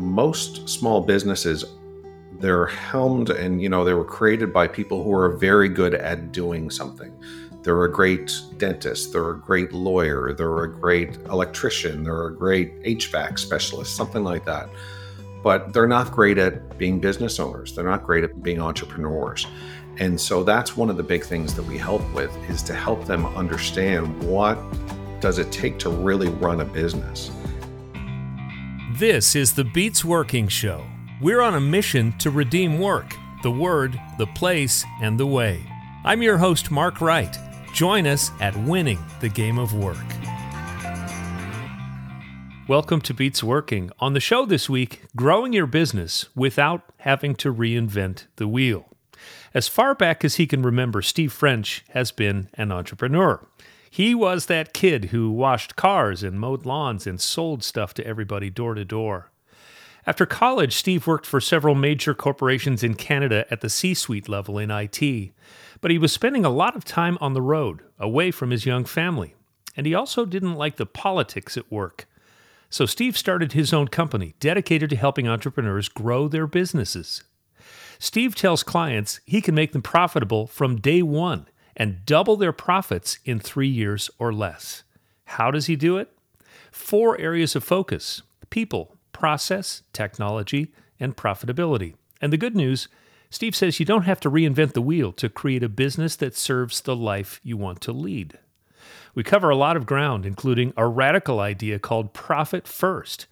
most small businesses they're helmed and you know they were created by people who are very good at doing something. They're a great dentist they're a great lawyer they're a great electrician they're a great hvac specialist something like that. But they're not great at being business owners. They're not great at being entrepreneurs. And so that's one of the big things that we help with is to help them understand what does it take to really run a business this is the beats working show we're on a mission to redeem work, the word, the place, and the way. I'm your host, Mark Wright. Join us at Winning the Game of Work. Welcome to Beats Working. On the show this week, growing your business without having to reinvent the wheel. As far back as he can remember, Steve French has been an entrepreneur. He was that kid who washed cars and mowed lawns and sold stuff to everybody door to door. After college, Steve worked for several major corporations in Canada at the C suite level in IT, but he was spending a lot of time on the road, away from his young family. And he also didn't like the politics at work. So Steve started his own company dedicated to helping entrepreneurs grow their businesses. Steve tells clients he can make them profitable from day one and double their profits in three years or less. How does he do it? Four areas of focus people, process, technology, and profitability. And the good news Steve says you don't have to reinvent the wheel to create a business that serves the life you want to lead. We cover a lot of ground, including a radical idea called Profit First,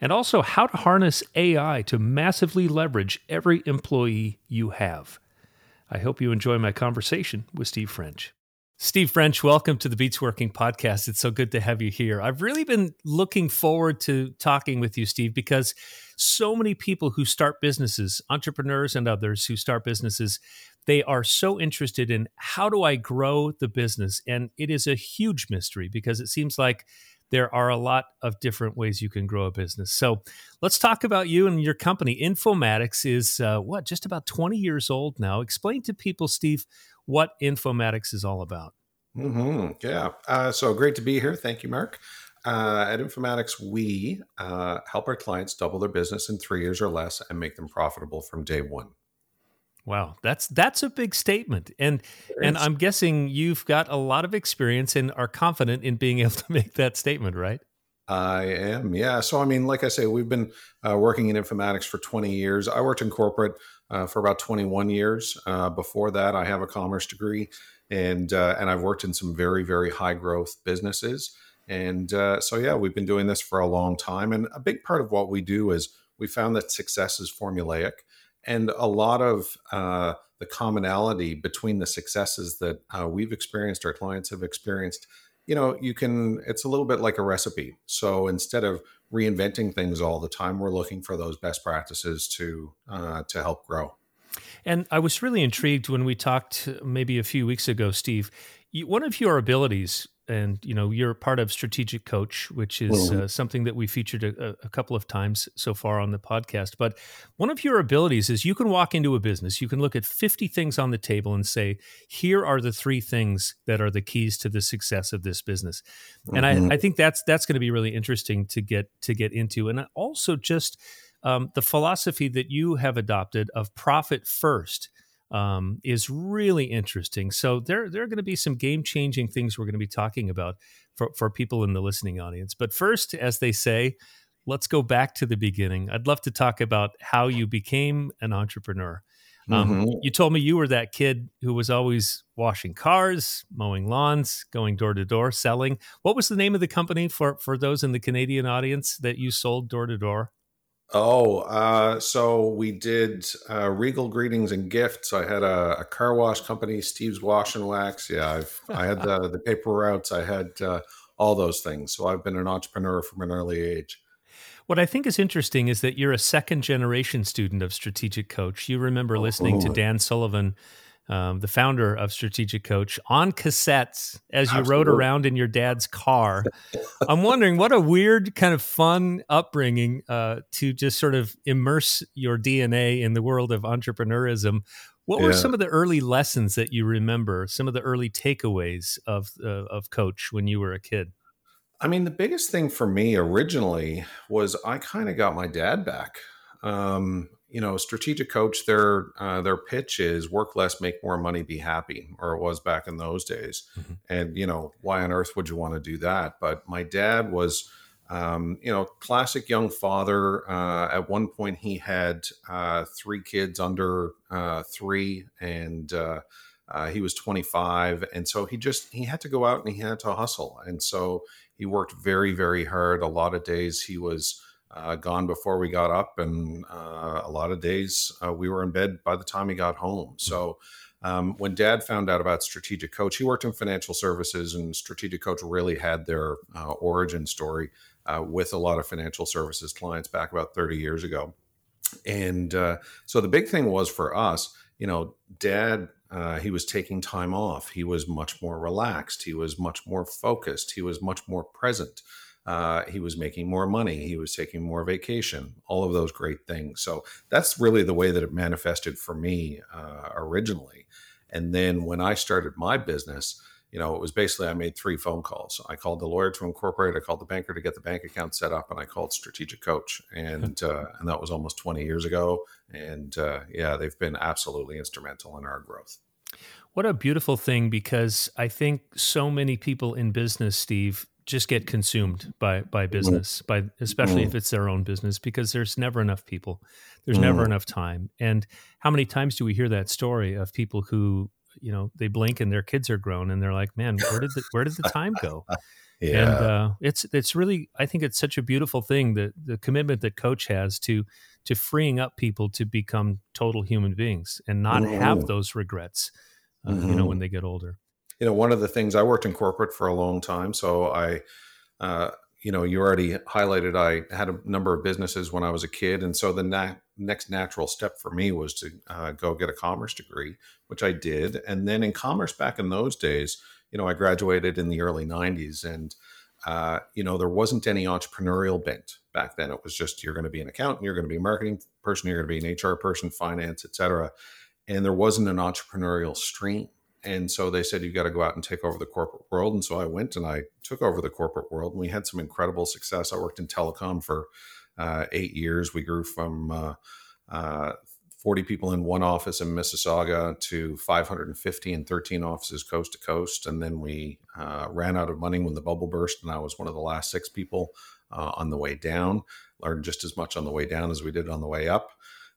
and also how to harness AI to massively leverage every employee you have. I hope you enjoy my conversation with Steve French. Steve French, welcome to the Beats Working podcast. It's so good to have you here. I've really been looking forward to talking with you, Steve, because so many people who start businesses, entrepreneurs and others who start businesses, they are so interested in how do I grow the business? And it is a huge mystery because it seems like there are a lot of different ways you can grow a business. So let's talk about you and your company. Infomatix is uh, what, just about 20 years old now. Explain to people, Steve, what Infomatix is all about. Mm-hmm. Yeah. Uh, so great to be here. Thank you, Mark. Uh, at Infomatix, we uh, help our clients double their business in three years or less and make them profitable from day one. Wow, that's that's a big statement, and and I'm guessing you've got a lot of experience and are confident in being able to make that statement, right? I am, yeah. So I mean, like I say, we've been uh, working in infomatix for 20 years. I worked in corporate uh, for about 21 years. Uh, before that, I have a commerce degree, and uh, and I've worked in some very very high growth businesses. And uh, so yeah, we've been doing this for a long time. And a big part of what we do is we found that success is formulaic, and a lot of uh, the commonality between the successes that uh, we've experienced, our clients have experienced. You know, you can. It's a little bit like a recipe. So instead of reinventing things all the time. We're looking for those best practices to uh, to help grow. And I was really intrigued when we talked maybe a few weeks ago, Steve. one of your abilities and you know you're part of strategic coach which is mm-hmm. uh, something that we featured a, a, couple of times so far on the podcast but one of your abilities is you can walk into a business you can look at 50 things on the table and say here are the three things that are the keys to the success of this business mm-hmm. and I, mm-hmm. I, think that's that's going to be really interesting to get to get into and also just um, the philosophy that you have adopted of profit first um, is really interesting. So there, there are going to be some game changing things we're going to be talking about for, for people in the listening audience. But first, as they say, let's go back to the beginning. I'd love to talk about how you became an entrepreneur. Um, mm-hmm. You told me you were that kid who was always washing cars, mowing lawns, going door to door, selling. What was the name of the company for for those in the Canadian audience that you sold door to door? Oh, uh, so we did uh, Regal Greetings and Gifts. I had a, a, car wash company, Steve's Wash and Wax. Yeah, I've, I had the, the paper routes. I had uh, all those things. So I've been an entrepreneur from an early age. What I think is interesting is that you're a second generation student of Strategic Coach. You remember listening oh. to Dan Sullivan um, the founder of Strategic Coach, on cassettes as you Absolutely. rode around in your dad's car. I'm wondering what a weird kind of fun upbringing uh, to just sort of immerse your DNA in the world of entrepreneurism. What yeah. were some of the early lessons that you remember? Some of the early takeaways of uh, of Coach when you were a kid? I mean, the biggest thing for me originally was I kind of got my dad back. Um, you know, strategic coach, their uh, their pitch is work less, make more money, be happy, or it was back in those days. Mm-hmm. And you know, why on earth would you want to do that? But my dad was, um, you know, classic young father. Uh, at one point, he had uh, three kids under uh, three, and uh, uh, he was 25, and so he just he had to go out and he had to hustle, and so he worked very, very hard. A lot of days he was uh, gone before we got up, and uh, a lot of days uh, we were in bed by the time he got home. So um, when Dad found out about Strategic Coach, he worked in financial services, and Strategic Coach really had their uh, origin story uh, with a lot of financial services clients back about 30 years ago. And uh, so the big thing was for us, you know, Dad uh, he was taking time off. He was much more relaxed. He was much more focused. He was much more present. Uh, he was making more money. He was taking more vacation, all of those great things. So that's really the way that it manifested for me uh, originally. And then when I started my business, you know, it was basically I made three phone calls. I called the lawyer to incorporate, I called the banker to get the bank account set up, and I called Strategic Coach, and uh, and that was almost 20 years ago. And uh, yeah, they've been absolutely instrumental in our growth. What a beautiful thing because I think so many people in business, Steve, just get consumed by by mm-hmm. business, by especially if mm-hmm. it's their own business, because there's never enough people, there's never mm-hmm. enough time. And how many times do we hear that story of people who, you know, they blink and their kids are grown, and they're like, "Man, where did the where did the time go?" yeah. And uh, it's it's really, I think it's such a beautiful thing that the commitment that Coach has to to freeing up people to become total human beings and not mm-hmm. have those regrets, uh, mm-hmm. you know, when they get older you know, one of the things I worked in corporate for a long time, so I, uh, you know, you already highlighted I had a number of businesses when I was a kid, and so the na- next natural step for me was to uh, go get a commerce degree, which I did, and then in commerce back in those days, you know, I graduated in the early '90s, and uh, you know, there wasn't any entrepreneurial bent back then. It was just you're going to be an accountant, you're going to be a marketing person, you're going to be an HR person, finance, etc. And there wasn't an entrepreneurial stream and so they said you've got to go out and take over the corporate world. And so i went and i took over the corporate world. And we had some incredible success. I worked in telecom for uh, eight years. We grew from uh, uh, 40 people in one office in mississauga to 550 and 13 offices coast to coast. And then we uh, ran out of money when the bubble burst and i was one of the last six people uh, on the way down. Learned just as much on the way down as we did on the way up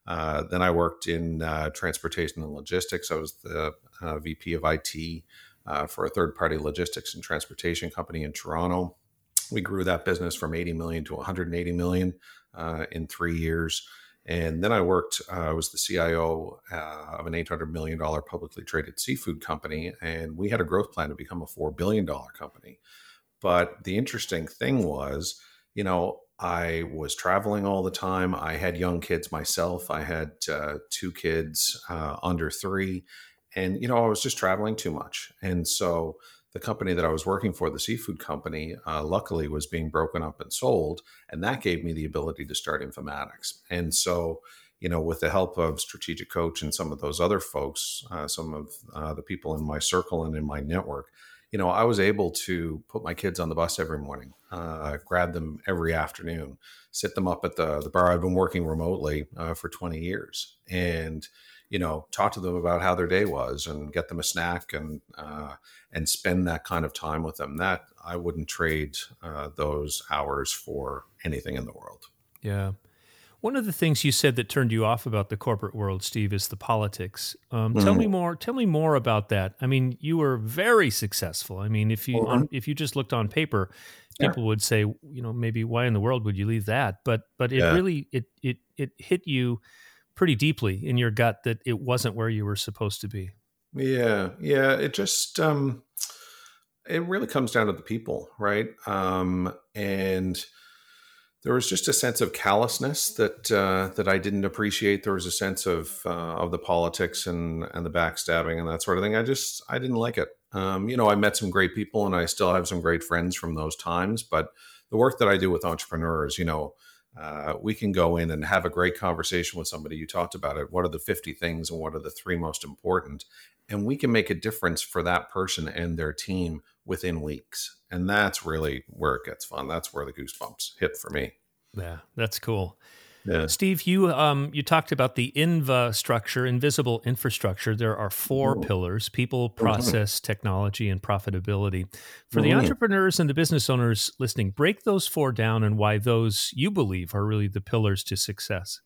uh, then I worked in uh, transportation and logistics. I was the uh, VP of IT uh, for a third party logistics and transportation company in Toronto. We grew that business from 80 million to 180 million uh, in three years. And then I worked, I was the CIO of an $800 million publicly traded seafood company. And we had a growth plan to become a $4 billion company. But the interesting thing was, you know, I was traveling all the time. I had young kids myself. I had uh, two kids uh, under three. And, you know, I was just traveling too much. And so the company that I was working for, the seafood company, uh, luckily was being broken up and sold. And that gave me the ability to start Infomatix. And so, you know, with the help of Strategic Coach and some of those other folks, uh, some of uh, the people in my circle and in my network, you know, I was able to put my kids on the bus every morning, uh, grab them every afternoon, sit them up at the, the bar. I've been working remotely uh, for 20 years and, you know, talk to them about how their day was and get them a snack and, uh, and spend that kind of time with them. That I wouldn't trade uh, those hours for anything in the world. Yeah. One of the things you said that turned you off about the corporate world, Steve, is the politics. Um, mm-hmm. Tell me mm-hmm. more. Tell me more about that. I mean, you were very successful. I mean, if you mm-hmm. on, if you just looked on paper, people yeah. would say, you know, maybe why in the world would you leave that? But but it yeah. really it it it hit you pretty deeply in your gut that it wasn't where you were supposed to be. Yeah, yeah. It just um, it really comes down to the people, right? Um, and there was just a sense of callousness that uh, that I didn't appreciate. There was a sense of uh, of the politics and and the backstabbing and that sort of thing. I just I didn't like it. Um, you know, I met some great people and I still have some great friends from those times. But the work that I do with entrepreneurs, you know, uh, we can go in and have a great conversation with somebody. You talked about it. What are the fifty things and what are the three most important? And we can make a difference for that person and their team within weeks And that's really where it gets fun. That's where the goosebumps hit for me. Yeah, that's cool. Yeah. Steve, you um, you talked about the INVA structure, invisible infrastructure. There are 4 Ooh. pillars: people, Mm-hmm. process, technology, and profitability. For the Mhm. entrepreneurs and the business owners listening, break those four down and why those you believe are really the pillars to success.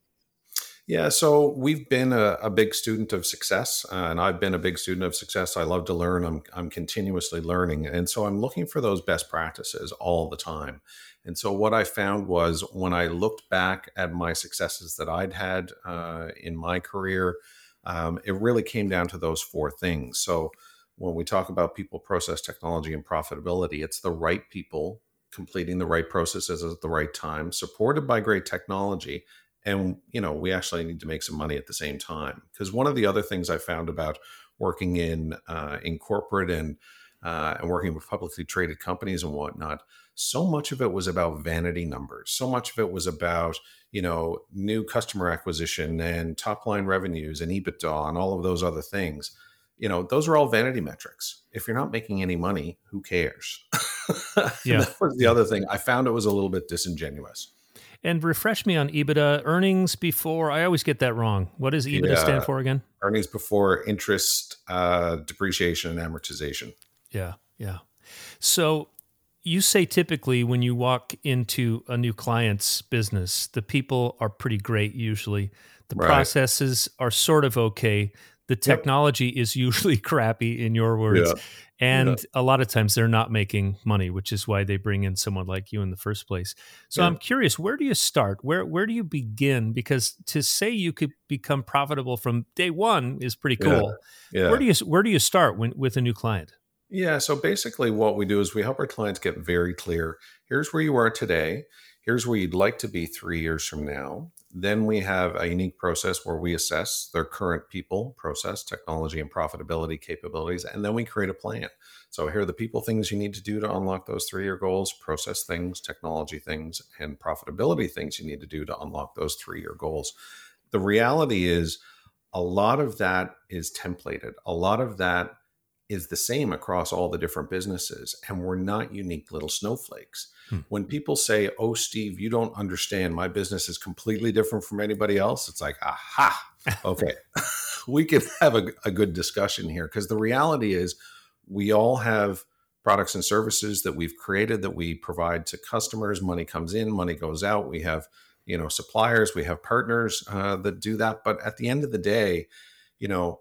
Yeah, so we've been a, a big student of success, uh, and I've been a big student of success. I love to learn. I'm I'm continuously learning, and so I'm looking for those best practices all the time. And so what I found was when I looked back at my successes that I'd had uh, in my career, um, it really came down to those four things. So when we talk about people, process, technology, and profitability, it's the right people completing the right processes at the right time, supported by great technology and you know we actually need to make some money at the same time. Because one of the other things i found about working in uh, in corporate and uh, and working with publicly traded companies and whatnot so much of it was about vanity numbers. So much of it was about you know new customer acquisition and top line revenues and ebitda and all of those other things. You know those are all vanity metrics. If you're not making any money who cares? Yeah. that was the other thing. I found it was a little bit disingenuous And refresh me on EBITDA earnings before. I always get that wrong. What does EBITDA Yeah. stand for again? earnings before interest, uh, depreciation, and amortization. Yeah, yeah. So you say typically when you walk into a new client's business, the people are pretty great usually. The Right. processes are sort of okay. The technology is usually crappy in your words. Yeah. And a lot of times they're not making money, which is why they bring in someone like you in the first place. So Yeah. I'm curious, where do you start? Where where do you begin? Because to say you could become profitable from day one is pretty Yeah. cool. Yeah. Where do you where do you start when with a new client? Yeah. So basically, what we do is we help our clients get very clear. Here's where you are today. Here's where you'd like to be three years from now. Then we have a unique process where we assess their current people, process, technology, and profitability capabilities. And then we create a plan. So here are the people things you need to do to unlock those three year goals, process things, technology things, and profitability things you need to do to unlock those three year goals. The reality is, a lot of that is templated. A lot of that is the same across all the different businesses, and we're not unique little snowflakes. Hmm. When people say, Oh, Steve, you don't understand, my business is completely different from anybody else, it's like, aha, okay, we can have a, a good discussion here because the reality is we all have products and services that we've created that we provide to customers money comes in money goes out we have you know suppliers we have partners uh, that do that but at the end of the day you know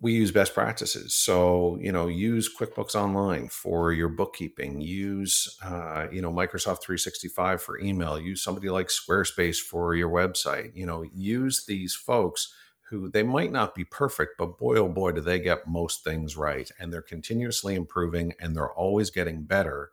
we use best practices. So you know use quickbooks online for your bookkeeping use uh, you know microsoft 365 for email use somebody like squarespace for your website you know use these folks who they might not be perfect but boy oh boy do they get most things right and they're continuously improving and they're always getting better.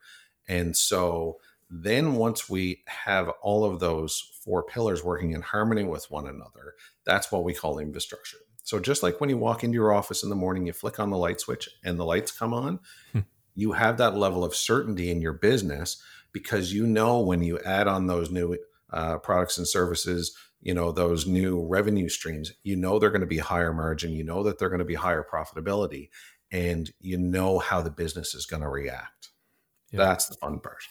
And so then once we have all of those four pillars working in harmony with one another that's what we call infrastructure so just like when you walk into your office in the morning, you flick on the light switch and the lights come on, Hmm. you have that level of certainty in your business because you know when you add on those new uh, products and services, you know those new revenue streams, you know they're going to be higher margin, you know that they're going to be higher profitability, and you know how the business is going to react. Yeah. That's the fun part.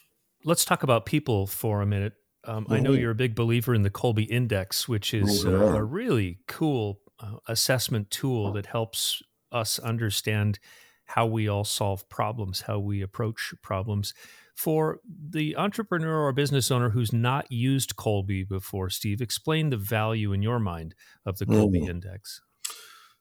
Let's talk about people for a minute. Um, I know you're a big believer in the Kolbe Index, which is uh, a really cool uh, assessment tool that helps us understand how we all solve problems, how we approach problems. For the entrepreneur or business owner who's not used Kolbe before, Steve, explain the value in your mind of the Kolbe Mhm. Index.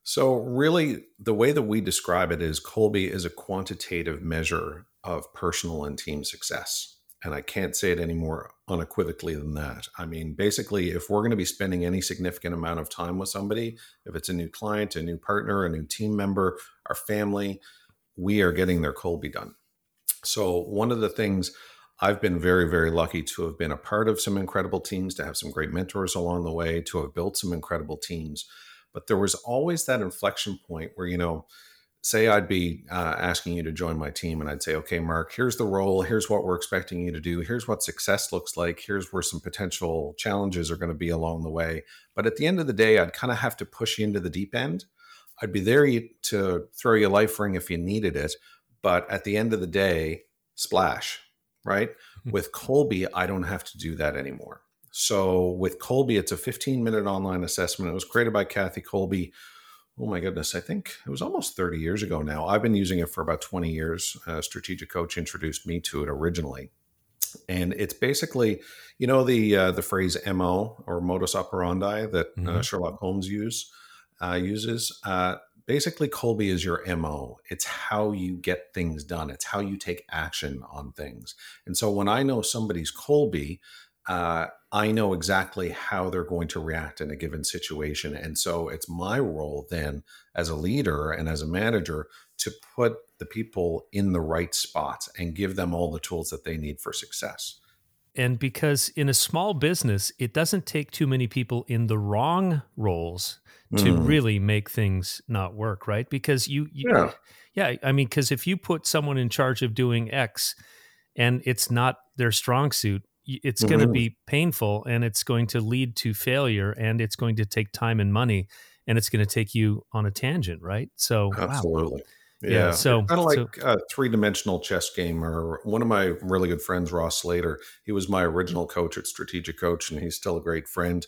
So, really, the way that we describe it is Kolbe is a quantitative measure of personal and team success. And I can't say it any more unequivocally than that. I mean, basically, if we're going to be spending any significant amount of time with somebody, if it's a new client, a new partner, a new team member, our family, we are getting their Kolbe done. So, one of the things I've been very, very lucky to have been a part of some incredible teams, to have some great mentors along the way, to have built some incredible teams. But there was always that inflection point where, you know, say I'd be uh, asking you to join my team and I'd say, okay, Mark, here's the role. Here's what we're expecting you to do. Here's what success looks like. Here's where some potential challenges are going to be along the way. But at the end of the day, I'd kind of have to push you into the deep end. I'd be there to throw you a life ring if you needed it. but at the end of the day, splash, right? Mm-hmm. With Kolbe, I don't have to do that anymore. So with Kolbe, it's a 15 minute online assessment. It was created by Kathy Kolbe. Oh my goodness, I think it was almost 30 years ago now. I've been using it for about 20 years. A strategic coach introduced me to it originally. And it's basically, you know, the uh, the phrase MO or modus operandi that uh, mm-hmm. uh, Sherlock Holmes use uh, uses. Uh, basically Kolbe is your MO. It's how you get things done. It's how you take action on things. And so when I know somebody's Kolbe, uh, I know exactly how they're going to react in a given situation. And so it's my role then as a leader and as a manager to put the people in the right spots and give them all the tools that they need for success. And because in a small business, it doesn't take too many people in the wrong roles to mm. really make things not work, right? Because you, you yeah. yeah, I mean, because if you put someone in charge of doing X and it's not their strong suit, it's mm-hmm. going to be painful and it's going to lead to failure and it's going to take time and money and it's going to take you on a tangent, right? So, absolutely. Wow. Yeah. yeah. So kind of like so, a three dimensional chess game. Or one of my really good friends, Ross Slater, he was my original coach at Strategic Coach, and he's still a great friend.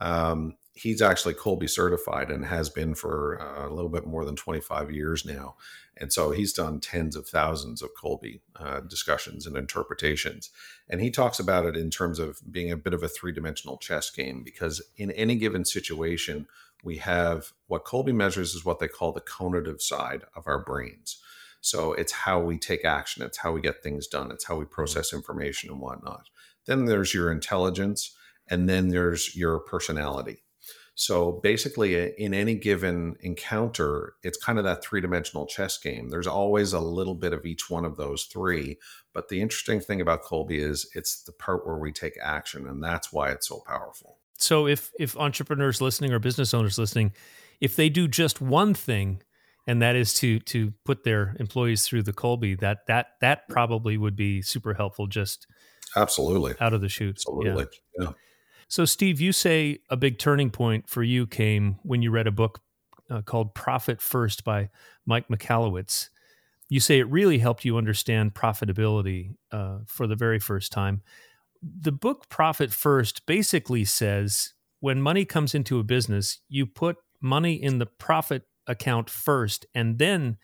Um, he's actually Kolbe certified and has been for uh, a little bit more than 25 years now. And so he's done tens of thousands of Kolbe uh, discussions and interpretations. And he talks about it in terms of being a bit of a three dimensional chess game because in any given situation, we have what Kolbe measures is what they call the conative side of our brains. So it's how we take action, it's how we get things done, it's how we process information and whatnot. Then there's your intelligence, and then there's your personality. So basically, in any given encounter, it's kind of that three dimensional chess game. There's always a little bit of each one of those three. But the interesting thing about Kolbe is it's the part where we take action, and that's why it's so powerful. So if if entrepreneurs listening or business owners listening, if they do just one thing, and that is to to put their employees through the Kolbe, that that that probably would be super helpful. Just absolutely out of the chute. Absolutely, yeah. yeah. So, Steve, you say a big turning point for you came when you read a book uh, called Profit First by Mike Michalowicz. You say it really helped you understand profitability uh, for the very first time. The book Profit First basically says when money comes into a business, you put money in the profit account first, and then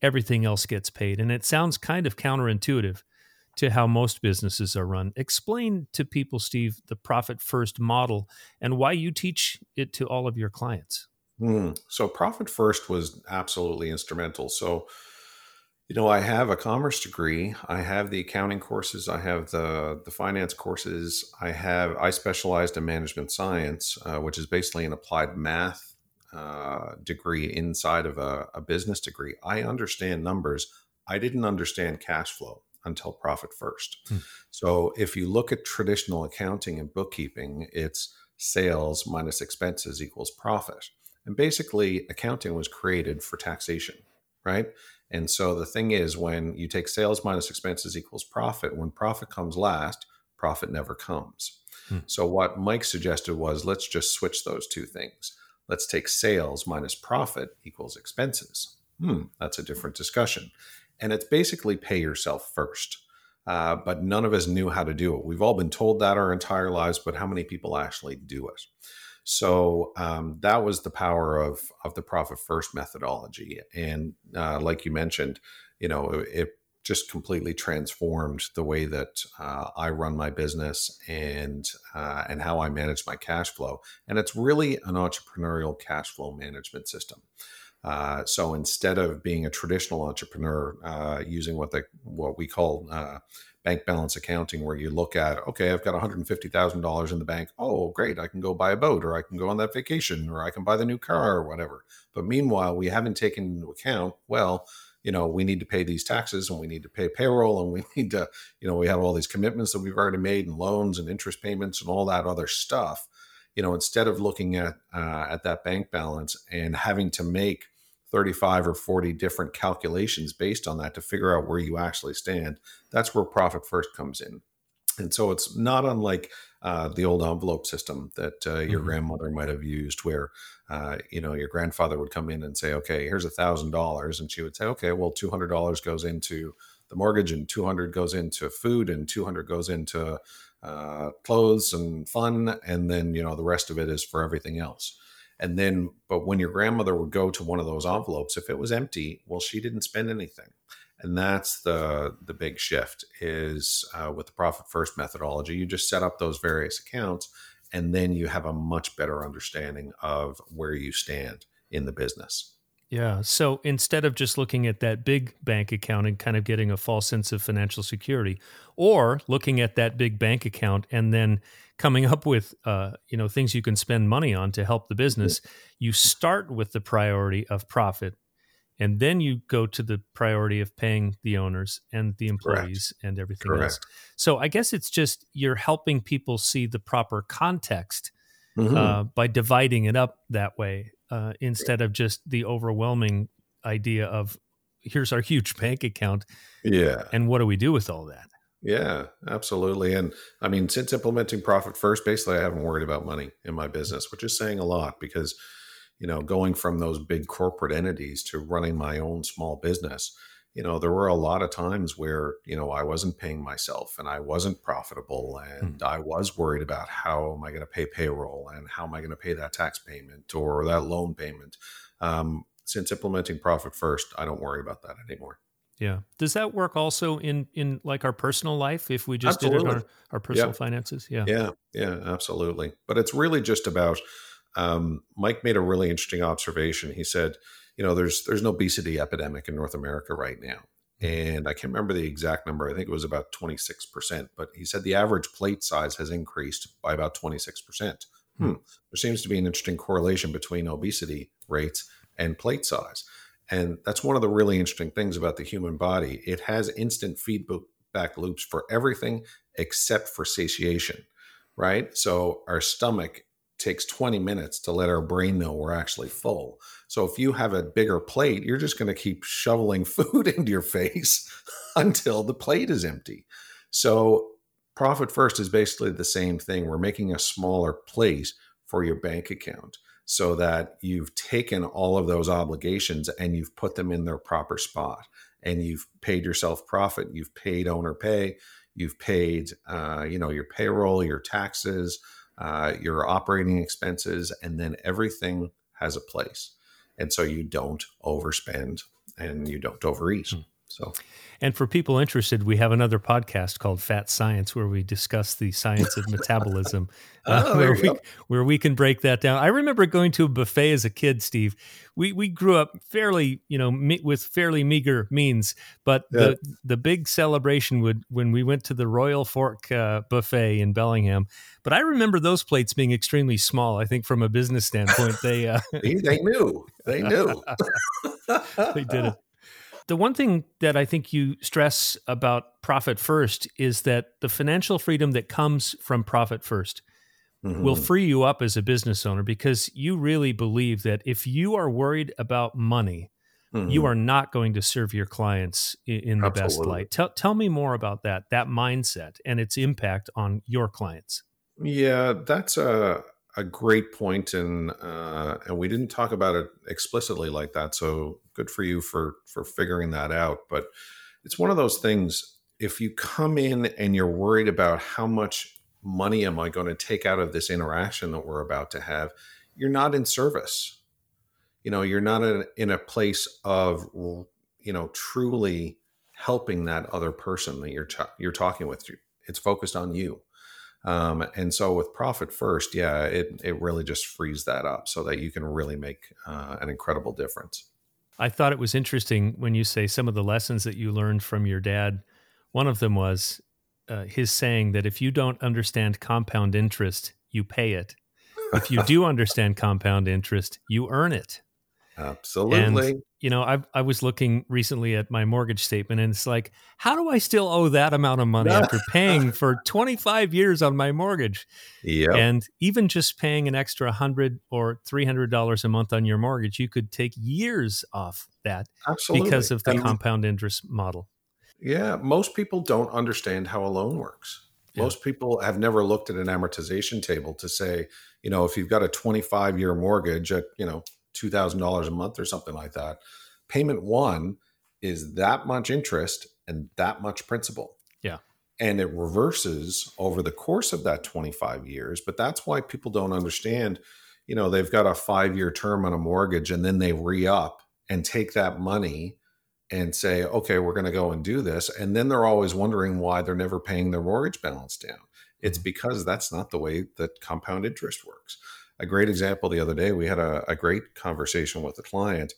everything else gets paid. And it sounds kind of counterintuitive to how most businesses are run. Explain to people, Steve, the profit first model and why you teach it to all of your clients. Mm. So, profit first was absolutely instrumental. So, you know, I have a commerce degree. I have the accounting courses. I have the the finance courses. I have. I specialized in management science, uh, which is basically an applied math uh, degree inside of a, a business degree. I understand numbers. I didn't understand cash flow until profit first. Hmm. So if you look at traditional accounting and bookkeeping, it's sales minus expenses equals profit. And basically, accounting was created for taxation, right? And so the thing is, when you take sales minus expenses equals profit, when profit comes last, profit never comes. Hmm. So what Mike suggested was let's just switch those two things. Let's take sales minus profit equals expenses. Hmm, that's a different discussion and it's basically pay yourself first. Uh, but none of us knew how to do it. We've all been told that our entire lives, but how many people actually do it? So um, that was the power of of the profit first methodology, and uh, like you mentioned, you know, it, it just completely transformed the way that uh, I run my business and uh, and how I manage my cash flow. And it's really an entrepreneurial cash flow management system. Uh, so instead of being a traditional entrepreneur uh, using what they what we call uh, bank balance accounting, where you look at okay, I've got one hundred fifty thousand dollars in the bank. Oh, great! I can go buy a boat, or I can go on that vacation, or I can buy the new car, or whatever. But meanwhile, we haven't taken into account well. You know, we need to pay these taxes and we need to pay payroll and we need to, you know, we have all these commitments that we've already made and loans and interest payments and all that other stuff you know instead of looking at uh, at that bank balance and having to make 35 or 40 different calculations based on that to figure out where you actually stand. That's where profit first comes in. And so it's not unlike uh, the old envelope system that uh, your Mhm. grandmother might have used, where uh, you know your grandfather would come in and say, "Okay, here's a thousand dollars," and she would say, "Okay, well, two hundred dollars goes into the mortgage, and two hundred goes into food, and two hundred goes into uh, clothes and fun, and then you know the rest of it is for everything else." And then, but when your grandmother would go to one of those envelopes, if it was empty, well, she didn't spend anything. And that's the the big shift is uh, with the profit first methodology you just set up those various accounts and then you have a much better understanding of where you stand in the business Yeah. So instead of just looking at that big bank account and kind of getting a false sense of financial security, or looking at that big bank account and then coming up with uh, you know things you can spend money on to help the business, you start with the priority of profit, and then you go to the priority of paying the owners and the employees and everything else. So I guess it's just you're helping people see the proper context Mhm. uh, by dividing it up that way uh, instead of just the overwhelming idea of here's our huge bank account yeah. and what do we do with all that? Yeah absolutely and i mean since implementing profit first basically i haven't worried about money in my business which is saying a lot because you know going from those big corporate entities to running my own small business you know there were a lot of times where you know i wasn't paying myself and i wasn't profitable and i was worried about how am i going to pay payroll and how am i going to pay that tax payment or that loan payment um, since implementing profit first i don't worry about that anymore yeah does that work also in in like our personal life if we just did it in our, our personal Yeah. finances yeah Yeah, yeah, absolutely. But it's really just about. Um, Mike made a really interesting observation. He said, you know, there's there's an obesity epidemic in North America right now, and I can't remember the exact number. I think it was about 26 percent. But he said the average plate size has increased by about 26 percent. Hmm. Hmm. There seems to be an interesting correlation between obesity rates and plate size, and that's one of the really interesting things about the human body. It has instant feedback loops for everything except for satiation right? So our stomach takes 20 minutes to let our brain know we're actually full. So if you have a bigger plate, you're just going to keep shoveling food into your face until the plate is empty. So profit first is basically the same thing. We're making a smaller plate for your bank account so that you've taken all of those obligations and you've put them in their proper spot and you've paid yourself profit, you've paid owner pay, you've paid uh, you know your payroll your taxes uh, your operating expenses and then everything has a place and so you don't overspend and you don't overeat Hmm. So. And for people interested we have another podcast called fat science where we discuss the science of metabolism uh, Oh, where, we, where we can break that down. I remember going to a buffet as a kid steve. We, we grew up fairly you know me, with fairly meager means but Yeah. the the big celebration would when we went to the royal fork uh, buffet in bellingham. But i remember those plates being extremely small i think from a business standpoint. They uh, they, they knew. They knew. They did it. The one thing that I think you stress about profit first is that the financial freedom that comes from profit first will Mhm. free you up as a business owner because you really believe that if you are worried about money, you Mhm. are not going to serve your clients in the best light. Tell, tell me more about that, that mindset and its impact on your clients. Yeah, that's a a great point, and uh, and we didn't talk about it explicitly like that. So good for you for for figuring that out. But it's one of those things. If you come in and you're worried about how much money am I going to take out of this interaction that we're about to have, you're not in service. You know, you're not in, in a place of you know truly helping that other person that you're ta- you're talking with. It's focused on you. Um, and so with profit first, yeah, it, it really just frees that up so that you can really make uh, an incredible difference. I thought it was interesting when you say some of the lessons that you learned from your dad. One of them was uh, his saying that if you don't understand compound interest, you pay it. If you do understand compound interest, you earn it. Absolutely. And, You know, I I was looking recently at my mortgage statement, and it's like, how do I still owe that amount of money after paying for 25 years on my mortgage? Yep. And even just paying an extra hundred or three hundred dollars a month on your mortgage, you could take years off that Absolutely. because of the And, compound interest model. Yeah, most people don't understand how a loan works. Yeah. Most people have never looked at an amortization table to say, you know, if you've got a 25 year mortgage at, you know, $2,000 a month or something like that, payment one is that much interest and that much principal. Yeah. And it reverses over the course of that 25 years. But that's why people don't understand, you know, they've got a five year term on a mortgage and then they re up and take that money and say, okay, we're going to go and do this. And then they're always wondering why they're never paying their mortgage balance down. It's mm-hmm. because that's not the way that compound interest works. A great example the other day, we had a, a great conversation with a client.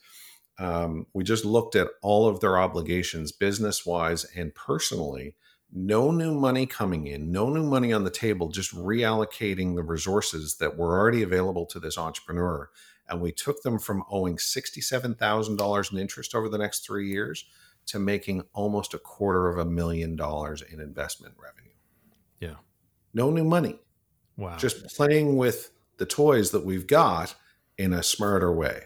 Um, we just looked at all of their obligations, business wise and personally. No new money coming in, no new money on the table, just reallocating the resources that were already available to this entrepreneur and we took them from owing $67,000 in interest over the next three years to making almost a quarter of a million dollars in investment revenue. Yeah. No new money. Wow. Just playing with the toys that we've got in a smarter way.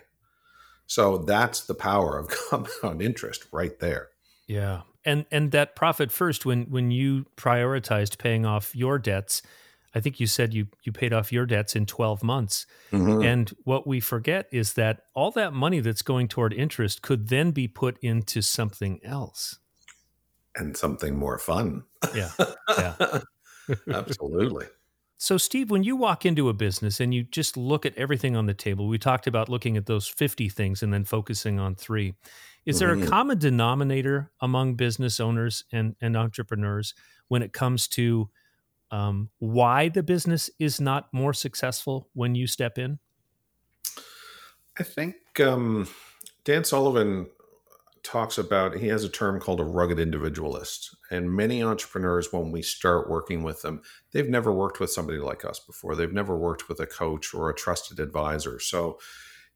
So that's the power of compound interest right there. Yeah. And and that profit first when when you prioritized paying off your debts, I think you said you you paid off your debts in 12 months. Mm-hmm. And what we forget is that all that money that's going toward interest could then be put into something else. And something more fun. Yeah. Yeah. Absolutely. So, Steve, when you walk into a business and you just look at everything on the table, we talked about looking at those 50 things and then focusing on three. Is there mm-hmm. a common denominator among business owners and, and entrepreneurs when it comes to um, why the business is not more successful when you step in? I think um, Dan Sullivan talks about he has a term called a rugged individualist. And many entrepreneurs when we start working with them they've never worked with somebody like us before. They've never worked with a coach or a trusted advisor. So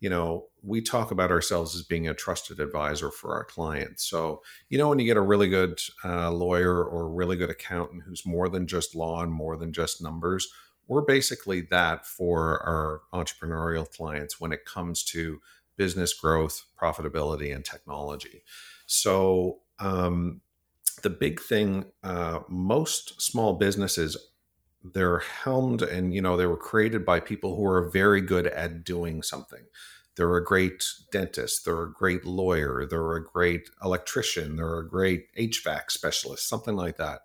you know, we talk about ourselves as being a trusted advisor for our clients. So, you know, when you get a really good uh, lawyer or a really good accountant who's more than just law and more than just numbers, we're basically that for our entrepreneurial clients when it comes to business growth, profitability, and technology. So, um, the big thing, uh, most small businesses they're helmed and you know they were created by people who are very good at doing something. They're a great dentist they're a great lawyer they're a great electrician they're a great hvac specialist something like that.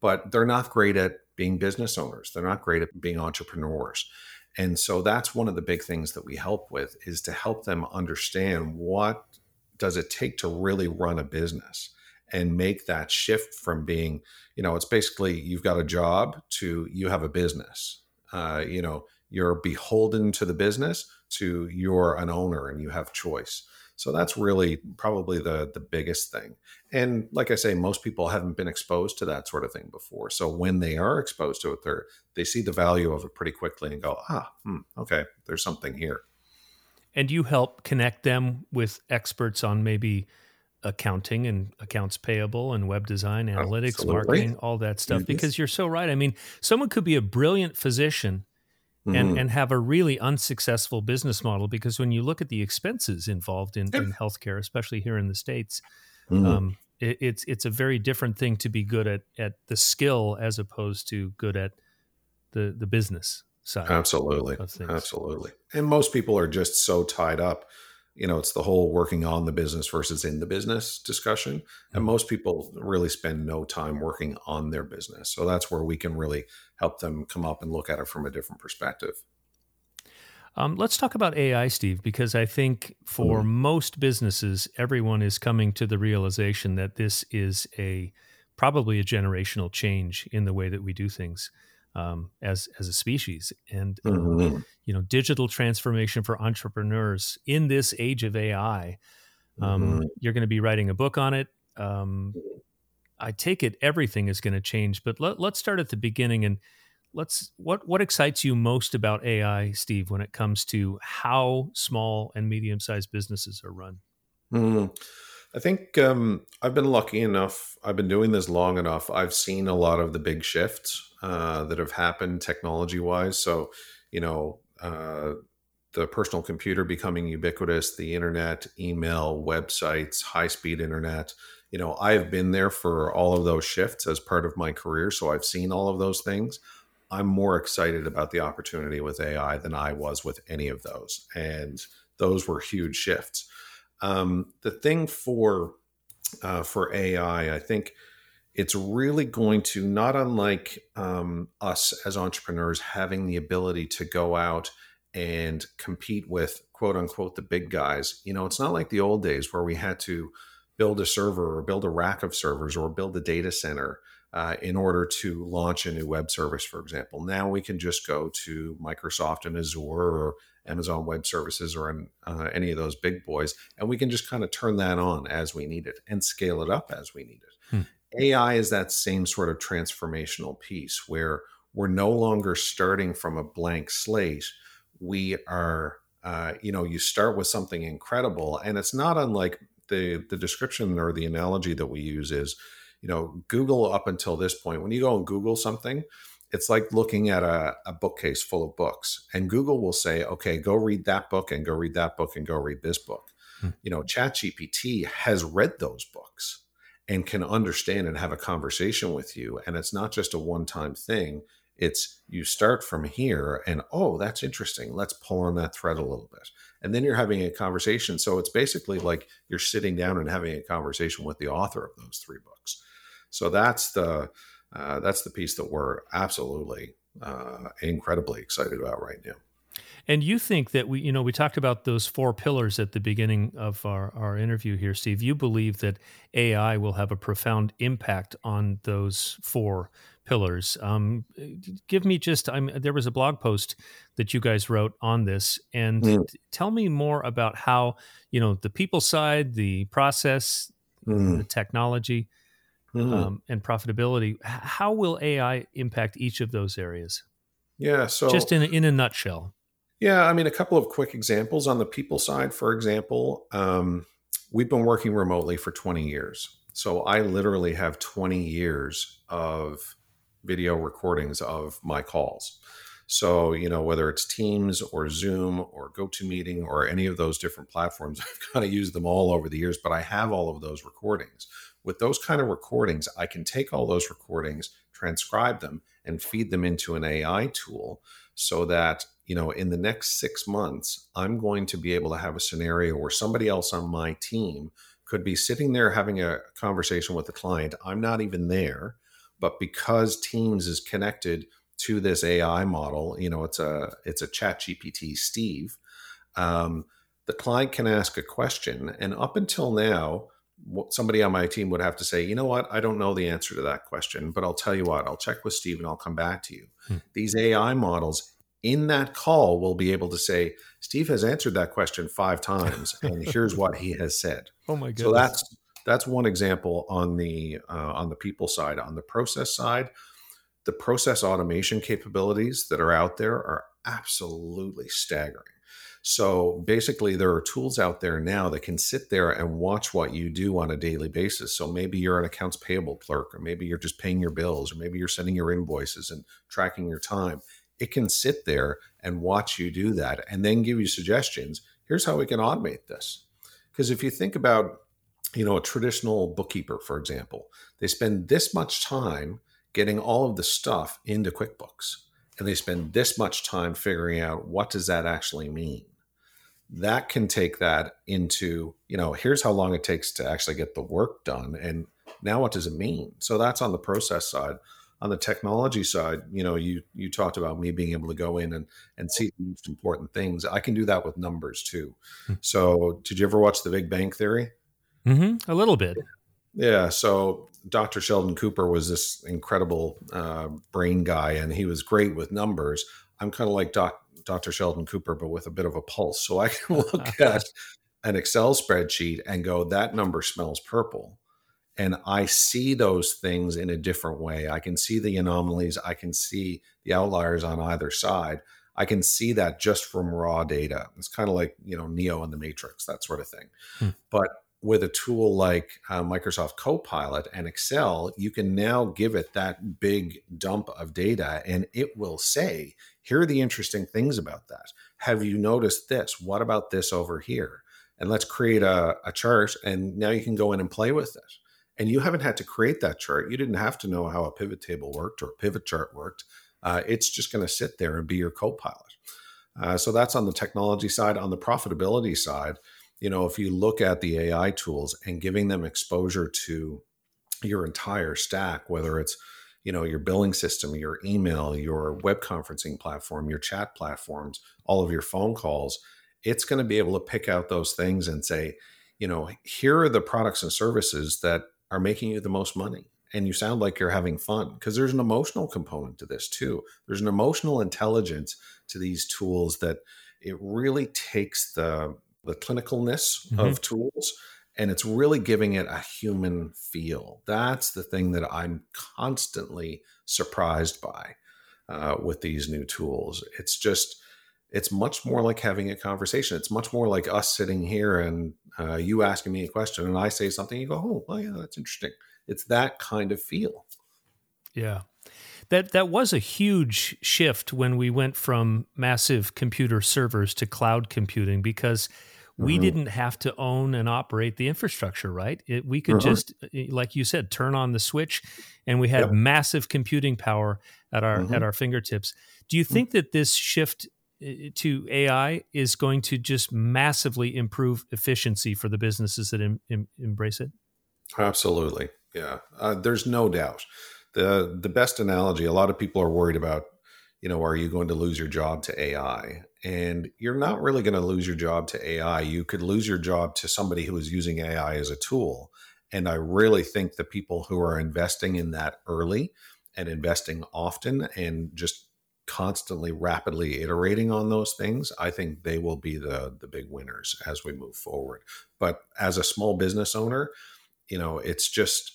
But they're not great at being business owners. They're not great at being entrepreneurs and so that's one of the big things that we help with is to help them understand what does it take to really run a business and make that shift from being, you know, it's basically you've got a job to you have a business. Uh, you know, you're beholden to the business to you're an owner and you have choice. So that's really probably the the biggest thing. And like I say, most people haven't been exposed to that sort of thing before. So when they are exposed to it, they they see the value of it pretty quickly and go, ah, hmm, okay, there's something here. And you help connect them with experts on maybe accounting and accounts payable and web design, analytics, Absolutely. marketing, all that stuff. Because you're so right. I mean, someone could be a brilliant physician mm-hmm. and, and have a really unsuccessful business model because when you look at the expenses involved in, in healthcare, especially here in the States, mm-hmm. um, it, it's it's a very different thing to be good at at the skill as opposed to good at the the business side. Absolutely. Absolutely. And most people are just so tied up you know it's the whole working on the business versus in the business discussion and mm-hmm. most people really spend no time working on their business so that's where we can really help them come up and look at it from a different perspective um, let's talk about ai steve because i think for mm-hmm. most businesses everyone is coming to the realization that this is a probably a generational change in the way that we do things um, as as a species, and um, mm-hmm. you know, digital transformation for entrepreneurs in this age of AI. Um, mm-hmm. You're going to be writing a book on it. Um, I take it everything is going to change, but let, let's start at the beginning and let's what what excites you most about AI, Steve, when it comes to how small and medium sized businesses are run. Mm-hmm. I think um, I've been lucky enough. I've been doing this long enough. I've seen a lot of the big shifts uh, that have happened technology wise. So, you know, uh, the personal computer becoming ubiquitous, the internet, email, websites, high speed internet, you know, I have been there for all of those shifts as part of my career. So I've seen all of those things. I'm more excited about the opportunity with AI than I was with any of those. And those were huge shifts. Um, the thing for uh, for AI, I think it's really going to not unlike um, us as entrepreneurs having the ability to go out and compete with quote unquote the big guys. You know, it's not like the old days where we had to build a server or build a rack of servers or build a data center uh, in order to launch a new web service, for example. Now we can just go to Microsoft and Azure or Amazon Web Services or in, uh, any of those big boys, and we can just kind of turn that on as we need it and scale it up as we need it. Hmm. AI is that same sort of transformational piece where we're no longer starting from a blank slate. We are, uh, you know, you start with something incredible, and it's not unlike the the description or the analogy that we use is, you know, Google up until this point. When you go and Google something, it's like looking at a, a bookcase full of books, and Google will say, "Okay, go read that book, and go read that book, and go read this book." Hmm. You know, ChatGPT has read those books and can understand and have a conversation with you. And it's not just a one time thing. It's you start from here and, oh, that's interesting. Let's pull on that thread a little bit. And then you're having a conversation. So it's basically like you're sitting down and having a conversation with the author of those three books. So that's the, uh, that's the piece that we're absolutely uh, incredibly excited about right now. And you think that we, you know, we talked about those four pillars at the beginning of our, our interview here, Steve. You believe that AI will have a profound impact on those four pillars. Um, give me just, I'm, there was a blog post that you guys wrote on this, and mm. tell me more about how, you know, the people side, the process, mm. the technology, mm. um, and profitability. How will AI impact each of those areas? Yeah. So, just in in a nutshell. Yeah, I mean, a couple of quick examples on the people side. For example, um, we've been working remotely for 20 years. So I literally have 20 years of video recordings of my calls. So, you know, whether it's Teams or Zoom or GoToMeeting or any of those different platforms, I've kind of used them all over the years, but I have all of those recordings. With those kind of recordings, I can take all those recordings, transcribe them, and feed them into an AI tool so that you know, in the next six months, I'm going to be able to have a scenario where somebody else on my team could be sitting there having a conversation with a client. I'm not even there, but because Teams is connected to this AI model, you know, it's a it's a Chat GPT Steve. Um, the client can ask a question, and up until now, somebody on my team would have to say, you know what, I don't know the answer to that question, but I'll tell you what, I'll check with Steve and I'll come back to you. Hmm. These AI models in that call will be able to say, Steve has answered that question five times, and here's what he has said. Oh my goodness! So that's that's one example on the uh, on the people side. On the process side, the process automation capabilities that are out there are absolutely staggering. So basically, there are tools out there now that can sit there and watch what you do on a daily basis. So maybe you're an accounts payable clerk, or maybe you're just paying your bills, or maybe you're sending your invoices and tracking your time it can sit there and watch you do that and then give you suggestions. Here's how we can automate this. Because if you think about, you know, a traditional bookkeeper, for example, they spend this much time getting all of the stuff into QuickBooks and they spend this much time figuring out what does that actually mean that can take that into you know here's how long it takes to actually get the work done and now what does it mean so that's on the process side on the technology side, you know, you you talked about me being able to go in and and see the most important things. I can do that with numbers too. Mm-hmm. So, did you ever watch The Big Bang Theory? Mm-hmm. A little bit. Yeah. So, Dr. Sheldon Cooper was this incredible uh, brain guy, and he was great with numbers. I'm kind of like Doc, Dr. Sheldon Cooper, but with a bit of a pulse. So I can look at an Excel spreadsheet and go, that number smells purple and I see those things in a different way. I can see the anomalies, I can see the outliers on either side. I can see that just from raw data. It's kind of like, you know, Neo in the Matrix, that sort of thing. Hmm. But with a tool like uh, Microsoft Copilot and Excel, you can now give it that big dump of data and it will say, here are the interesting things about that. Have you noticed this? What about this over here? And let's create a, a chart and now you can go in and play with it and you haven't had to create that chart. You didn't have to know how a pivot table worked or a pivot chart worked. Uh, it's just going to sit there and be your co-pilot. Uh, so that's on the technology side. On the profitability side, you know, if you look at the AI tools and giving them exposure to your entire stack, whether it's you know your billing system, your email, your web conferencing platform, your chat platforms, all of your phone calls, it's going to be able to pick out those things and say, you know, here are the products and services that are making you the most money and you sound like you're having fun because there's an emotional component to this too. There's an emotional intelligence to these tools that it really takes the the clinicalness mm-hmm. of tools and it's really giving it a human feel. That's the thing that I'm constantly surprised by uh, with these new tools. It's just it's much more like having a conversation. It's much more like us sitting here and uh, you asking me a question and I say something. You go, oh, well, yeah, that's interesting it's that kind of feel. Yeah. That that was a huge shift when we went from massive computer servers to cloud computing because we mm-hmm. didn't have to own and operate the infrastructure, right? It, we could mm-hmm. just, like you said, turn on the switch, and we had yep. massive computing power at our mm-hmm. at our fingertips. Do you mm. think that this shift to AI is going to just massively improve efficiency for the businesses that em, em, embrace it? Absolutely. Yeah, uh, there's no doubt. the The best analogy. A lot of people are worried about. You know, are you going to lose your job to AI? And you're not really going to lose your job to AI. You could lose your job to somebody who is using AI as a tool. And I really think the people who are investing in that early and investing often and just constantly rapidly iterating on those things i think they will be the the big winners as we move forward but as a small business owner you know it's just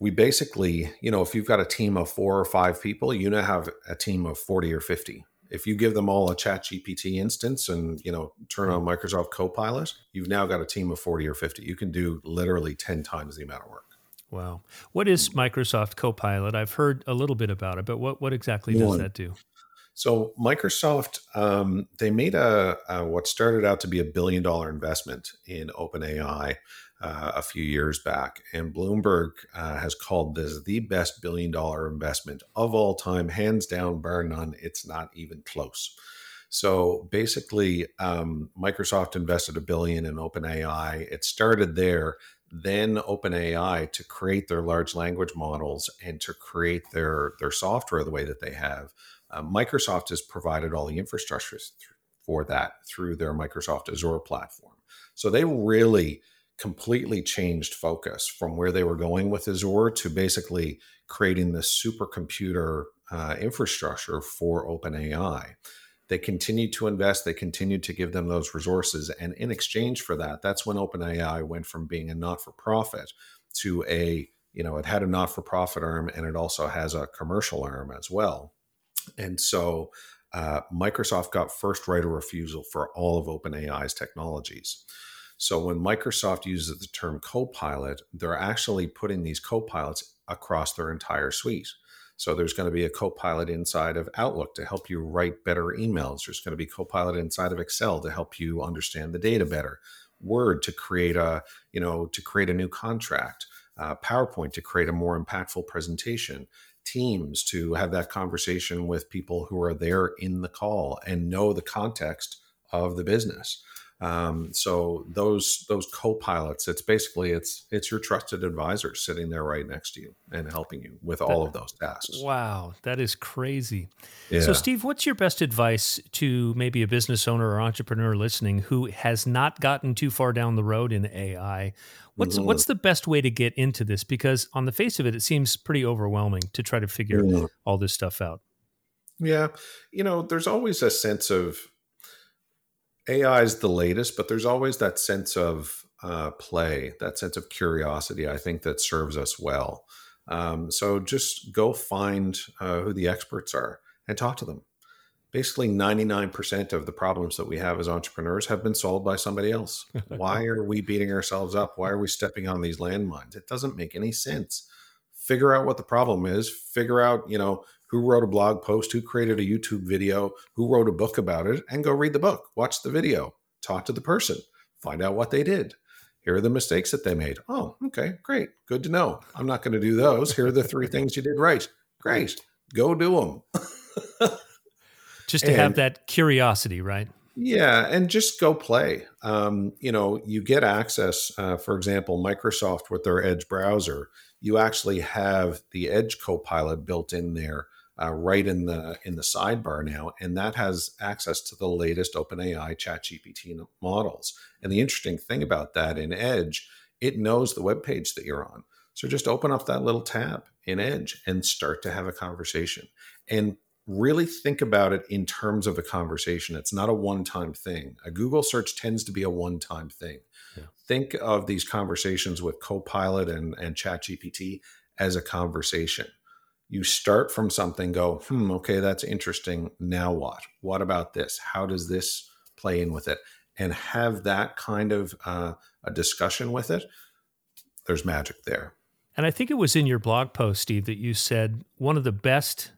we basically, you know, if you've got a team of four or five people, you now have a team of 40 or 50. If you give them all a chat GPT instance and, you know, turn on Microsoft Copilot, you've now got a team of 40 or 50. You can do literally 10 times the amount of work. Wow. What is Microsoft Copilot? I've heard a little bit about it, but what, what exactly does that do? So Microsoft, um, they made a, a, what started out to be a billion dollar investment in OpenAI uh, a few years back. And Bloomberg uh, has called this the best billion dollar investment of all time, hands down, bar none. It's not even close. So basically, um, Microsoft invested a billion in OpenAI. It started there, then OpenAI to create their large language models and to create their their software the way that they have. Uh, Microsoft has provided all the infrastructure for that through their Microsoft Azure platform. So they really completely changed focus from where they were going with Azure to basically creating this supercomputer uh, infrastructure for OpenAI. They continued to invest, they continued to give them those resources. And in exchange for that, that's when OpenAI went from being a not for profit to a, you know, it had a not for profit arm and it also has a commercial arm as well. And so uh, Microsoft got first right of refusal for all of OpenAI's technologies. So when Microsoft uses the term Copilot, they're actually putting these copilots across their entire suite. So there's going to be a Copilot inside of Outlook to help you write better emails. There's going to be Copilot inside of Excel to help you understand the data better. Word to create a, you know, to create a new contract. Uh, PowerPoint to create a more impactful presentation. Teams to have that conversation with people who are there in the call and know the context of the business. Um, so those those co-pilots, it's basically it's it's your trusted advisor sitting there right next to you and helping you with all of those tasks. Wow, that is crazy. Yeah. So Steve, what's your best advice to maybe a business owner or entrepreneur listening who has not gotten too far down the road in AI? What's mm-hmm. what's the best way to get into this? Because on the face of it, it seems pretty overwhelming to try to figure mm-hmm. all this stuff out. Yeah, you know, there's always a sense of AI is the latest, but there's always that sense of uh, play, that sense of curiosity. I think that serves us well. Um, so just go find uh, who the experts are and talk to them. Basically, 99% of the problems that we have as entrepreneurs have been solved by somebody else. Why are we beating ourselves up? Why are we stepping on these landmines? It doesn't make any sense. Figure out what the problem is. Figure out, you know, who wrote a blog post, who created a YouTube video, who wrote a book about it, and go read the book, watch the video, talk to the person, find out what they did. here are the mistakes that they made. Oh, okay, great. Good to know. I'm not going to do those. Here are the three things you did right. Great. Go do them. just to and, have that curiosity, right? Yeah, and just go play. Um, you know, you get access, uh, for example, Microsoft with their Edge browser, you actually have the Edge Copilot built in there uh, right in the in the sidebar now, and that has access to the latest OpenAI ChatGPT models. And the interesting thing about that in Edge, it knows the web page that you're on. So just open up that little tab in Edge and start to have a conversation. And really think about it in terms of the conversation. It's not a one time thing. A Google search tends to be a one time thing. Yeah. Think of these conversations with Copilot and, and ChatGPT as a conversation you start from something go hmm okay that's interesting. Now what? What about this? How does this play in with it? And have that kind of uh, a discussion with it there's magic there. And i think it was in your blog post steve that you said one of the best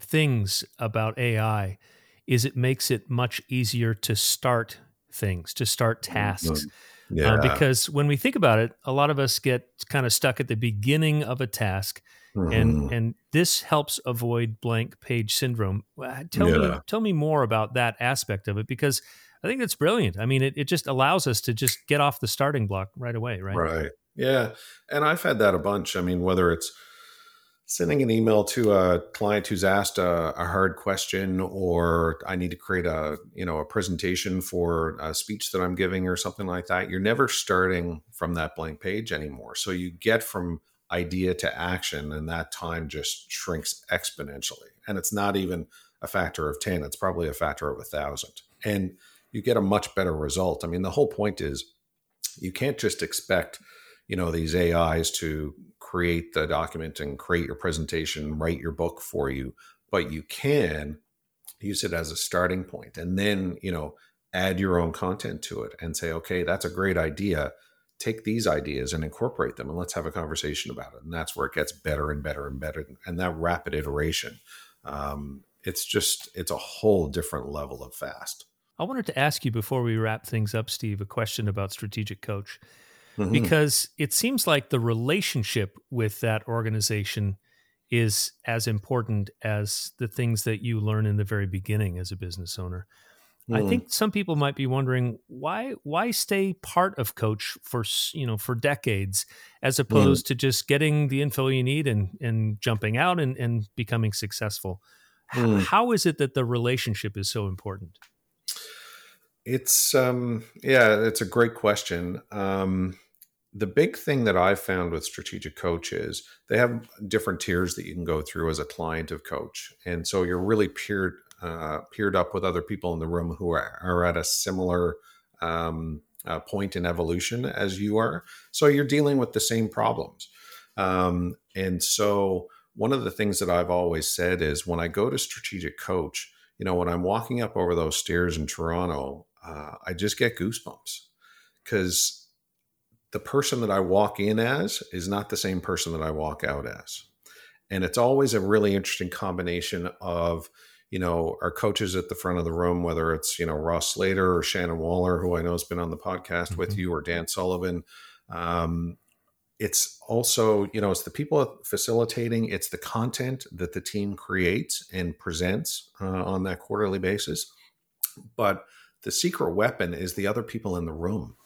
things about ai is it makes it much easier to start things to start tasks. Mm-hmm. yeah. Uh, because when we think about it a lot of us get kind of stuck at the beginning of a task Mm-hmm. And and this helps avoid blank page syndrome. Tell yeah. me tell me more about that aspect of it because I think that's brilliant. I mean, it, it just allows us to just get off the starting block right away, right? Right. Yeah. And I've had that a bunch. I mean, whether it's sending an email to a client who's asked a, a, hard question or i need to create a you know a presentation for a speech that i'm giving or something like that you're never starting from that blank page anymore so you get from idea to action and that time just shrinks exponentially. And it's not even a factor of 10 it's probably a factor of a thousand. And you get a much better result. I mean the whole point is you can't just expect you know these ais to create the document and create your presentation write your book for you but you can use it as a starting point and then you know add your own content to it and say okay that's a great idea take these ideas and incorporate them and let's have a conversation about it. And that's where it gets better and better and better and that rapid iteration um, it's just it's a whole different level of fast. I wanted to ask you before we wrap things up steve a question about strategic coach. Mm-hmm. because it seems like the relationship with that organization is as important as the things that you learn in the very beginning as a business owner Mm. I think some people might be wondering why why stay part of coach for you know for decades as mm. opposed mm. to just getting the info you need and and jumping out and, and becoming successful. Mm. How is it that the relationship is so important? It's um yeah, it's a great question. Um the big thing that I've found with strategic coach is they have different tiers that you can go through as a client of coach. And so you're really peer uh, peered up with other people in the room who are, are at a similar um, uh, point in evolution as you are. So you're dealing with the same problems. Um, and so one of the things that I've always said is when I go to strategic coach, you know, when I'm walking up over those stairs in Toronto, uh, I just get goosebumps because the person that I walk in as is not the same person that I walk out as. And it's always a really interesting combination of, you know, our coaches at the front of the room, whether it's, you know, Ross Slater or Shannon Waller, who I know has been on the podcast mm-hmm. with you, or Dan Sullivan. Um, it's also, you know, it's the people facilitating, it's the content that the team creates and presents uh, on that quarterly basis. But the secret weapon is the other people in the room.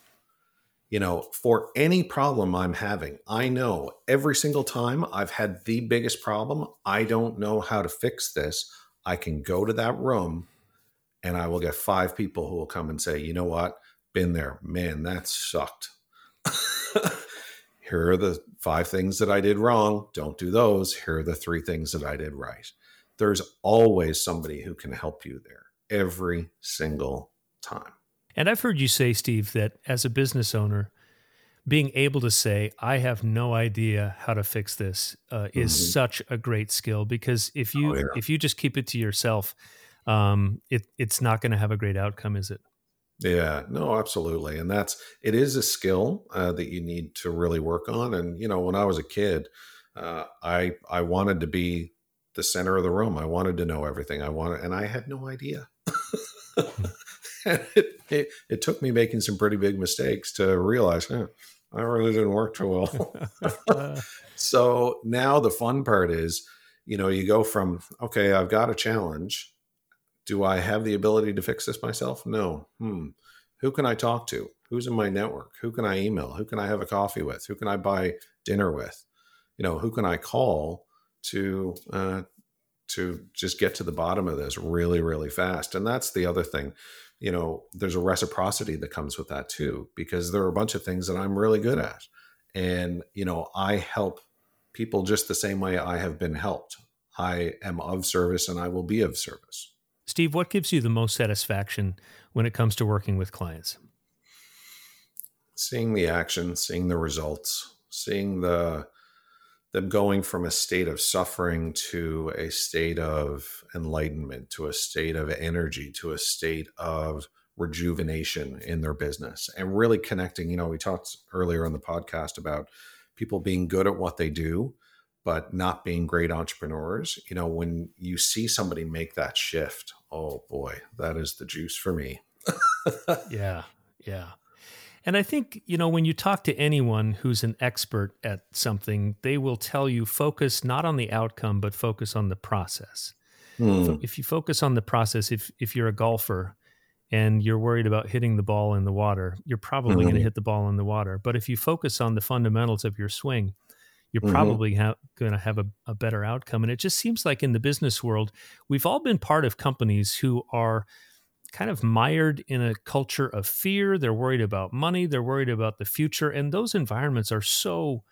You know, for any problem I'm having, I know every single time I've had the biggest problem, I don't know how to fix this. I can go to that room and I will get five people who will come and say, you know what, been there, man, that sucked. Here are the five things that I did wrong. Don't do those. Here are the three things that I did right. There's always somebody who can help you there every single time. And I've heard you say, Steve, that as a business owner, being able to say i have no idea how to fix this uh, is mm-hmm. such a great skill because if you oh, yeah. if you just keep it to yourself um, it, it's not going to have a great outcome is it? Yeah. No absolutely. And that's it is a skill uh, that you need to really work on. And you know when i was a kid uh, i i wanted to be the center of the room. I wanted to know everything. I wanted and i had no idea. Hmm. it, it, it, took me making some pretty big mistakes to realize, eh, I really didn't work too well. so now the fun part is, you know, you go from, okay, I've got a challenge. Do I have the ability to fix this myself? No. Hmm. Who can I talk to? Who's in my network? Who can I email? Who can I have a coffee with? Who can I buy dinner with? You know, who can I call to uh, to just get to the bottom of this really, really fast? And that's the other thing. You know, there's a reciprocity that comes with that too, because there are a bunch of things that I'm really good at, and you know, I help people just the same way I have been helped. I am of service, and I will be of service. Steve, what gives you the most satisfaction when it comes to working with clients? seeing the action, seeing the results, seeing the them going from a state of suffering to a state of enlightenment, to a state of energy, to a state of rejuvenation in their business and really connecting. You know, we talked earlier on the podcast about people being good at what they do, but not being great entrepreneurs. You know, when you see somebody make that shift, oh boy, that is the juice for me. yeah. Yeah. And I think, you know, when you talk to anyone who's an expert at something, they will tell you focus not on the outcome, but focus on the process. Mm. If you focus on the process, if if you're a golfer and you're worried about hitting the ball in the water, you're probably mm-hmm. going to hit the ball in the water. But if you focus on the fundamentals of your swing, you're mm-hmm. probably ha- going to have a, a better outcome. And it just seems like in the business world, we've all been part of companies who are kind of mired in a culture of fear. They're worried about money. They're worried about the future. And those environments are so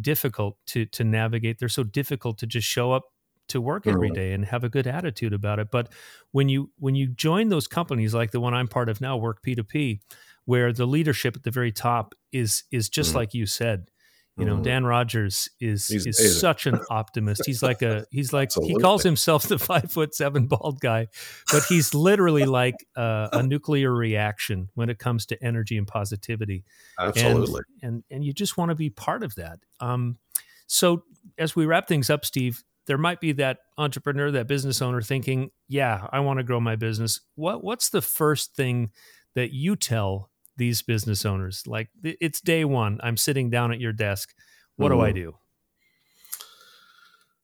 difficult to to navigate. They're so difficult to just show up to work every day and have a good attitude about it. But when you when you join those companies like the one I'm part of now, Work P2P, where the leadership at the very top is is just mm-hmm. like you said, you know, mm-hmm. Dan Rogers is he's is amazing. such an optimist. He's like a he's like Absolutely. he calls himself the five foot seven bald guy, but he's literally like a, a, nuclear reaction when it comes to energy and positivity. Absolutely, and and, and you just want to be part of that. Um, so as we wrap things up, Steve, there might be that entrepreneur, that business owner thinking, "Yeah, I want to grow my business." What what's the first thing that you tell these business owners? Like it's day one. I'm sitting down at your desk. What mm-hmm. do I mm-hmm. do?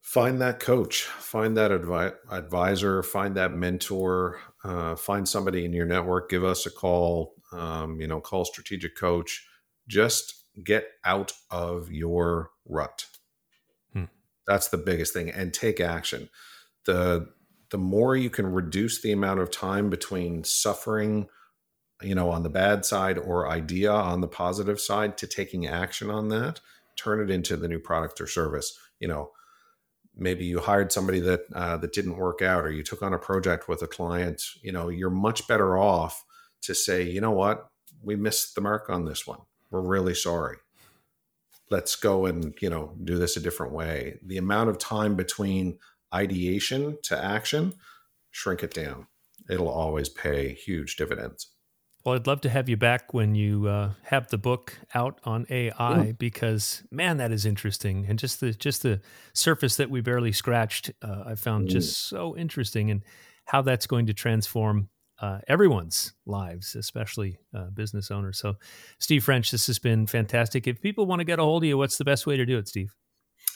Find that coach, find that advi- advisor, find that mentor, uh, find somebody in your network. Give us a call. Um, you know, call strategic coach. Just get out of your rut. Hmm. That's the biggest thing, and take action. the The more you can reduce the amount of time between suffering you know, on the bad side or idea on the positive side to taking action on that, turn it into the new product or service. You know, maybe you hired somebody that uh, that didn't work out, or you took on a project with a client. You know, you're much better off to say, you know what, we missed the mark on this one. We're really sorry. Let's go and you know do this a different way. The amount of time between ideation to action, shrink it down. It'll always pay huge dividends. Well, I'd love to have you back when you uh, have the book out on AI because man, that is interesting, and just the just the surface that we barely scratched, uh, I found just so interesting, and how that's going to transform uh, everyone's lives, especially uh, business owners. So, Steve French, this has been fantastic. If people want to get a hold of you, what's the best way to do it, Steve?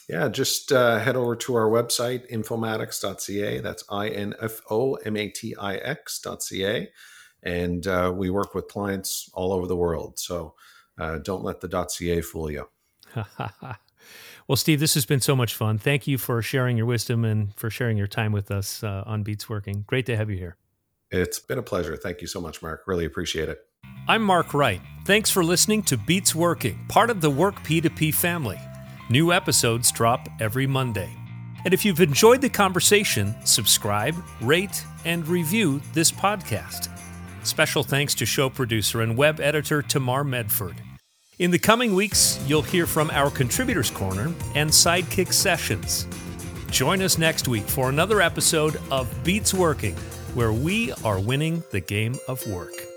Yeah, just uh, head over to our website, infomatix.ca. That's I N F O M A T I X.ca and uh, we work with clients all over the world. So uh, don't let the .ca fool you. well, Steve, this has been so much fun. Thank you for sharing your wisdom and for sharing your time with us uh, on Beats Working. Great to have you here. It's been a pleasure. Thank you so much, Mark. Really appreciate it. I'm Mark Wright. Thanks for listening to Beats Working, part of the Work P2P family. New episodes drop every Monday. And if you've enjoyed the conversation, subscribe, rate, and review this podcast. Special thanks to show producer and web editor Tamar Medford. In the coming weeks, you'll hear from our Contributors Corner and Sidekick Sessions. Join us next week for another episode of Beats Working, where we are winning the game of work.